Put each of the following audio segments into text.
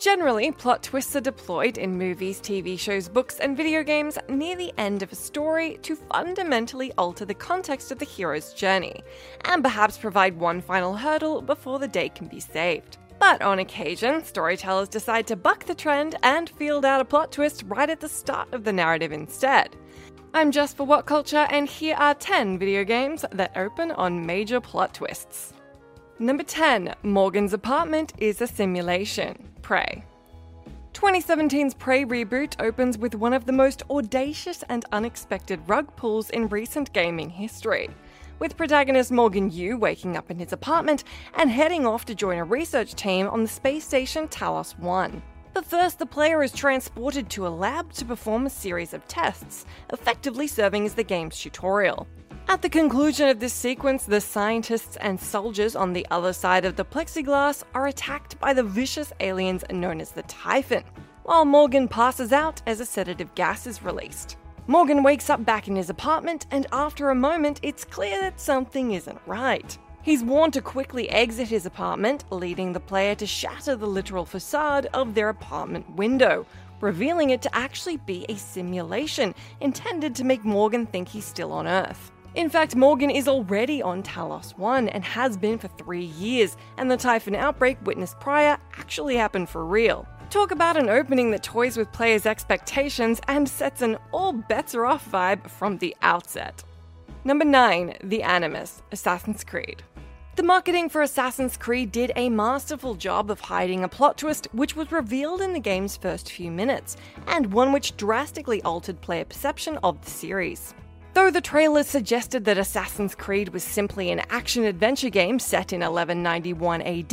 Generally, plot twists are deployed in movies, TV shows, books, and video games near the end of a story to fundamentally alter the context of the hero's journey, and perhaps provide one final hurdle before the day can be saved. But on occasion, storytellers decide to buck the trend and field out a plot twist right at the start of the narrative instead. I'm Josh for WhatCulture, and here are 10 video games that open on major plot twists. Number 10 Morgan's apartment is a simulation. Prey. 2017's Prey reboot opens with one of the most audacious and unexpected rug pulls in recent gaming history, with protagonist Morgan Yu waking up in his apartment and heading off to join a research team on the space station Talos 1. But first, the player is transported to a lab to perform a series of tests, effectively serving as the game's tutorial. At the conclusion of this sequence, the scientists and soldiers on the other side of the plexiglass are attacked by the vicious aliens known as the Typhon, while Morgan passes out as a sedative gas is released. Morgan wakes up back in his apartment, and after a moment, it's clear that something isn't right. He's warned to quickly exit his apartment, leading the player to shatter the literal facade of their apartment window, revealing it to actually be a simulation intended to make Morgan think he's still on Earth. In fact, Morgan is already on Talos 1 and has been for three years, and the Typhon outbreak witnessed prior actually happened for real. Talk about an opening that toys with players' expectations and sets an all bets are off vibe from the outset. Number 9 The Animus Assassin's Creed. The marketing for Assassin's Creed did a masterful job of hiding a plot twist which was revealed in the game's first few minutes, and one which drastically altered player perception of the series. Though the trailers suggested that Assassin's Creed was simply an action adventure game set in 1191 AD,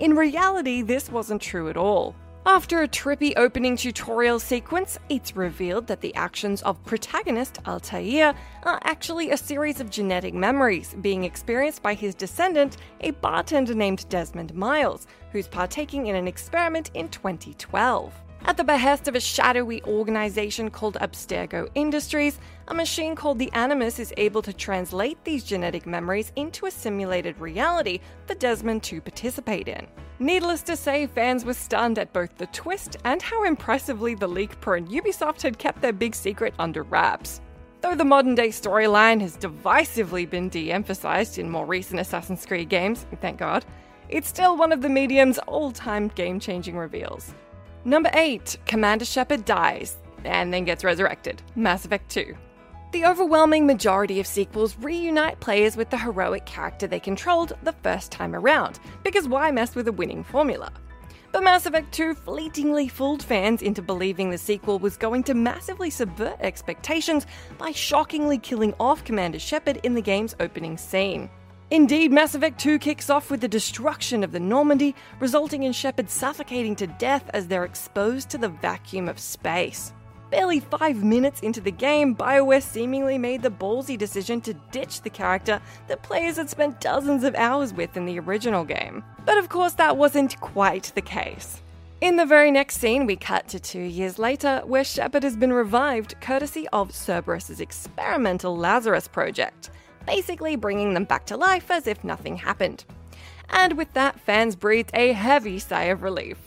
in reality, this wasn't true at all. After a trippy opening tutorial sequence, it's revealed that the actions of protagonist Altair are actually a series of genetic memories being experienced by his descendant, a bartender named Desmond Miles, who's partaking in an experiment in 2012. At the behest of a shadowy organization called Abstergo Industries, a machine called the Animus is able to translate these genetic memories into a simulated reality for Desmond to participate in. Needless to say, fans were stunned at both the twist and how impressively the leak pro and Ubisoft had kept their big secret under wraps. Though the modern day storyline has divisively been de emphasized in more recent Assassin's Creed games, thank God, it's still one of the medium's all time game changing reveals. Number 8 Commander Shepard dies and then gets resurrected. Mass Effect 2. The overwhelming majority of sequels reunite players with the heroic character they controlled the first time around, because why mess with a winning formula? But Mass Effect 2 fleetingly fooled fans into believing the sequel was going to massively subvert expectations by shockingly killing off Commander Shepard in the game's opening scene. Indeed, Mass Effect 2 kicks off with the destruction of the Normandy, resulting in Shepard suffocating to death as they're exposed to the vacuum of space. Barely five minutes into the game, BioWare seemingly made the ballsy decision to ditch the character that players had spent dozens of hours with in the original game. But of course, that wasn't quite the case. In the very next scene, we cut to two years later, where Shepard has been revived courtesy of Cerberus' experimental Lazarus project basically bringing them back to life as if nothing happened. And with that, fans breathed a heavy sigh of relief.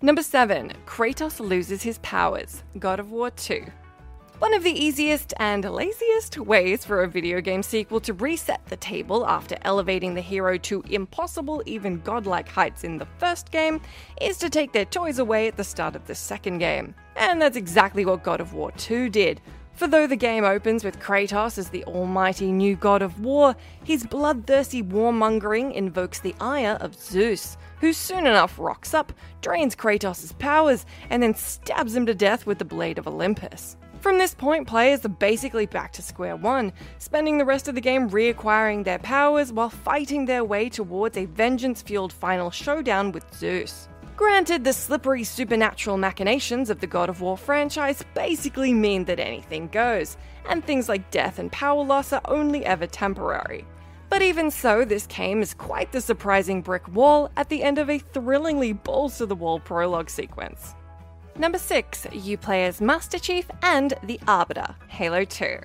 Number 7 Kratos loses his powers, God of War 2. One of the easiest and laziest ways for a video game sequel to reset the table after elevating the hero to impossible, even godlike heights in the first game is to take their toys away at the start of the second game. And that's exactly what God of War 2 did, For though the game opens with Kratos as the almighty new god of war, his bloodthirsty warmongering invokes the ire of Zeus, who soon enough rocks up, drains Kratos' powers, and then stabs him to death with the blade of Olympus. From this point, players are basically back to square one, spending the rest of the game reacquiring their powers while fighting their way towards a vengeance fueled final showdown with Zeus. Granted, the slippery supernatural machinations of the God of War franchise basically mean that anything goes, and things like death and power loss are only ever temporary. But even so, this came as quite the surprising brick wall at the end of a thrillingly balls to the wall prologue sequence. Number 6, you play as Master Chief and the Arbiter, Halo 2.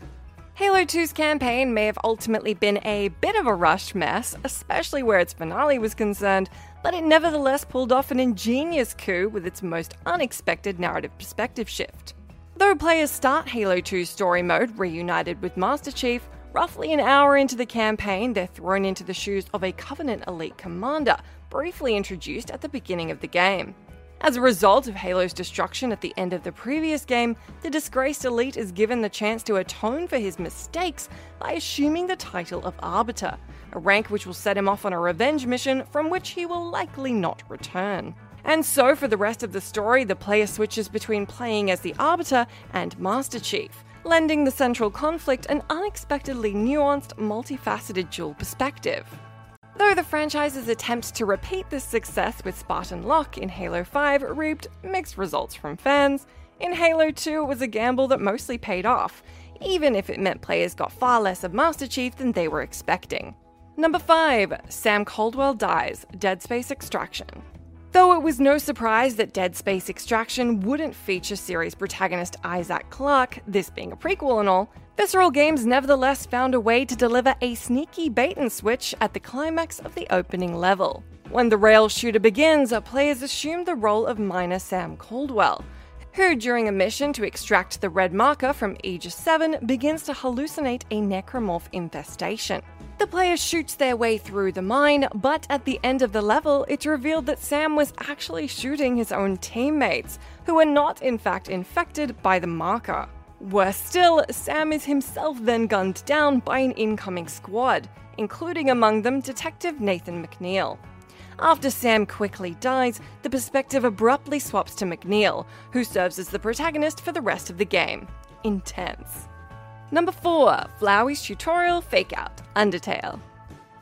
Halo 2's campaign may have ultimately been a bit of a rushed mess, especially where its finale was concerned, but it nevertheless pulled off an ingenious coup with its most unexpected narrative perspective shift. Though players start Halo 2's story mode reunited with Master Chief, roughly an hour into the campaign, they're thrown into the shoes of a Covenant elite commander, briefly introduced at the beginning of the game. As a result of Halo's destruction at the end of the previous game, the disgraced elite is given the chance to atone for his mistakes by assuming the title of Arbiter, a rank which will set him off on a revenge mission from which he will likely not return. And so, for the rest of the story, the player switches between playing as the Arbiter and Master Chief, lending the central conflict an unexpectedly nuanced, multifaceted dual perspective. Though the franchise's attempts to repeat this success with Spartan Locke in Halo 5 reaped mixed results from fans, in Halo 2 it was a gamble that mostly paid off, even if it meant players got far less of Master Chief than they were expecting. Number 5 Sam Caldwell dies, Dead Space Extraction. Though it was no surprise that Dead Space Extraction wouldn't feature series protagonist Isaac Clarke, this being a prequel and all, Visceral Games nevertheless found a way to deliver a sneaky bait and switch at the climax of the opening level. When the rail shooter begins, players assume the role of miner Sam Caldwell, who, during a mission to extract the red marker from Aegis 7, begins to hallucinate a necromorph infestation. The player shoots their way through the mine, but at the end of the level, it's revealed that Sam was actually shooting his own teammates, who were not in fact infected by the marker. Worse still, Sam is himself then gunned down by an incoming squad, including among them Detective Nathan McNeil. After Sam quickly dies, the perspective abruptly swaps to McNeil, who serves as the protagonist for the rest of the game. Intense. Number 4 Flowey's Tutorial Fake Out Undertale.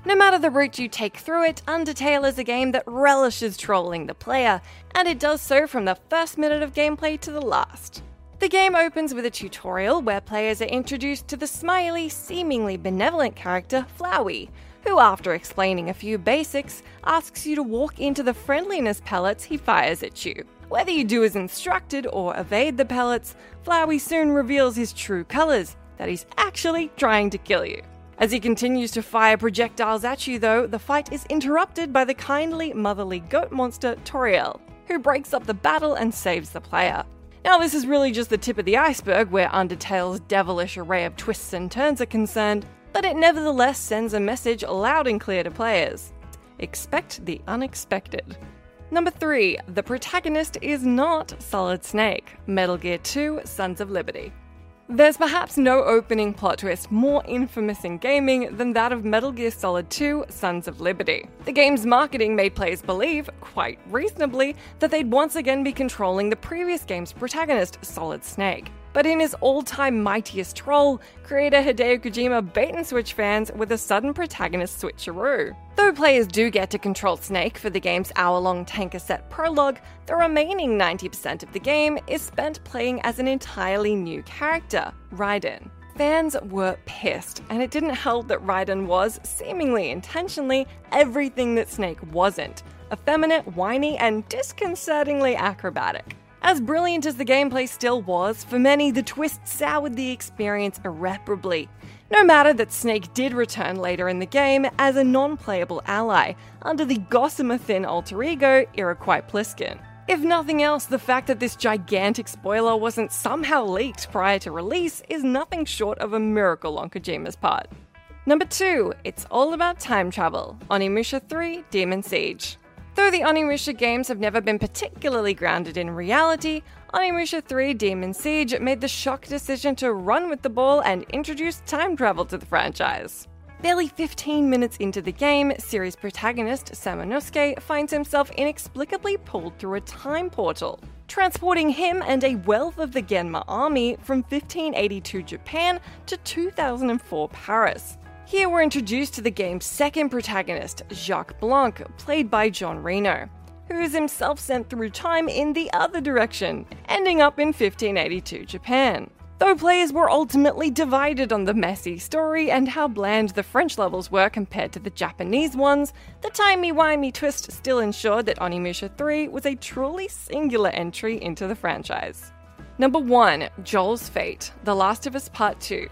No matter the route you take through it, Undertale is a game that relishes trolling the player, and it does so from the first minute of gameplay to the last. The game opens with a tutorial where players are introduced to the smiley, seemingly benevolent character Flowey, who, after explaining a few basics, asks you to walk into the friendliness pellets he fires at you. Whether you do as instructed or evade the pellets, Flowey soon reveals his true colours that he's actually trying to kill you. As he continues to fire projectiles at you, though, the fight is interrupted by the kindly, motherly goat monster Toriel, who breaks up the battle and saves the player. Now, this is really just the tip of the iceberg where Undertale's devilish array of twists and turns are concerned, but it nevertheless sends a message loud and clear to players. Expect the unexpected. Number 3. The protagonist is not Solid Snake, Metal Gear 2 Sons of Liberty. There's perhaps no opening plot twist more infamous in gaming than that of Metal Gear Solid 2 Sons of Liberty. The game's marketing made players believe, quite reasonably, that they'd once again be controlling the previous game's protagonist, Solid Snake. But in his all time mightiest troll, creator Hideo Kojima bait and switch fans with a sudden protagonist switcheroo. Though players do get to control Snake for the game's hour long tanker set prologue, the remaining 90% of the game is spent playing as an entirely new character, Raiden. Fans were pissed, and it didn't help that Raiden was, seemingly intentionally, everything that Snake wasn't effeminate, whiny, and disconcertingly acrobatic. As brilliant as the gameplay still was, for many the twist soured the experience irreparably. No matter that Snake did return later in the game as a non playable ally, under the gossamer thin alter ego Iroquois Pliskin. If nothing else, the fact that this gigantic spoiler wasn't somehow leaked prior to release is nothing short of a miracle on Kojima's part. Number 2, it's all about time travel, Onimusha 3 Demon Siege. Though the Onimusha games have never been particularly grounded in reality, Onimusha 3 Demon Siege made the shock decision to run with the ball and introduce time travel to the franchise. Barely 15 minutes into the game, series protagonist Samanosuke finds himself inexplicably pulled through a time portal, transporting him and a wealth of the Genma army from 1582 Japan to 2004 Paris. Here we're introduced to the game's second protagonist, Jacques Blanc, played by Jean Reno, who is himself sent through time in the other direction, ending up in 1582 Japan. Though players were ultimately divided on the messy story and how bland the French levels were compared to the Japanese ones, the timey-wimey twist still ensured that Onimusha 3 was a truly singular entry into the franchise. Number 1 Joel's Fate The Last of Us Part 2.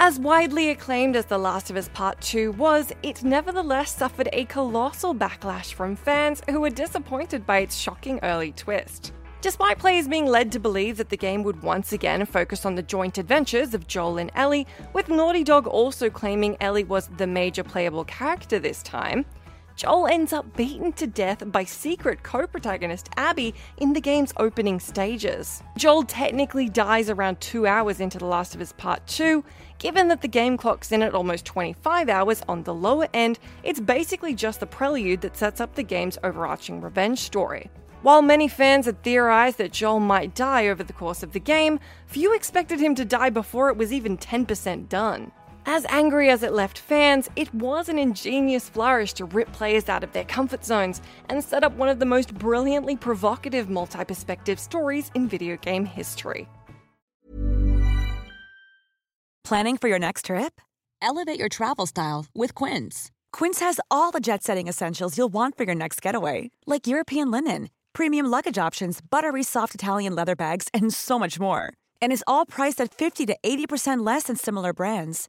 As widely acclaimed as The Last of Us Part 2 was, it nevertheless suffered a colossal backlash from fans who were disappointed by its shocking early twist. Despite players being led to believe that the game would once again focus on the joint adventures of Joel and Ellie, with Naughty Dog also claiming Ellie was the major playable character this time, Joel ends up beaten to death by secret co protagonist Abby in the game's opening stages. Joel technically dies around 2 hours into The Last of Us Part 2. Given that the game clocks in at almost 25 hours on the lower end, it's basically just the prelude that sets up the game's overarching revenge story. While many fans had theorized that Joel might die over the course of the game, few expected him to die before it was even 10% done. As angry as it left fans, it was an ingenious flourish to rip players out of their comfort zones and set up one of the most brilliantly provocative multi perspective stories in video game history. Planning for your next trip? Elevate your travel style with Quince. Quince has all the jet setting essentials you'll want for your next getaway, like European linen premium luggage options, buttery soft Italian leather bags, and so much more. And is all priced at 50 to 80% less than similar brands.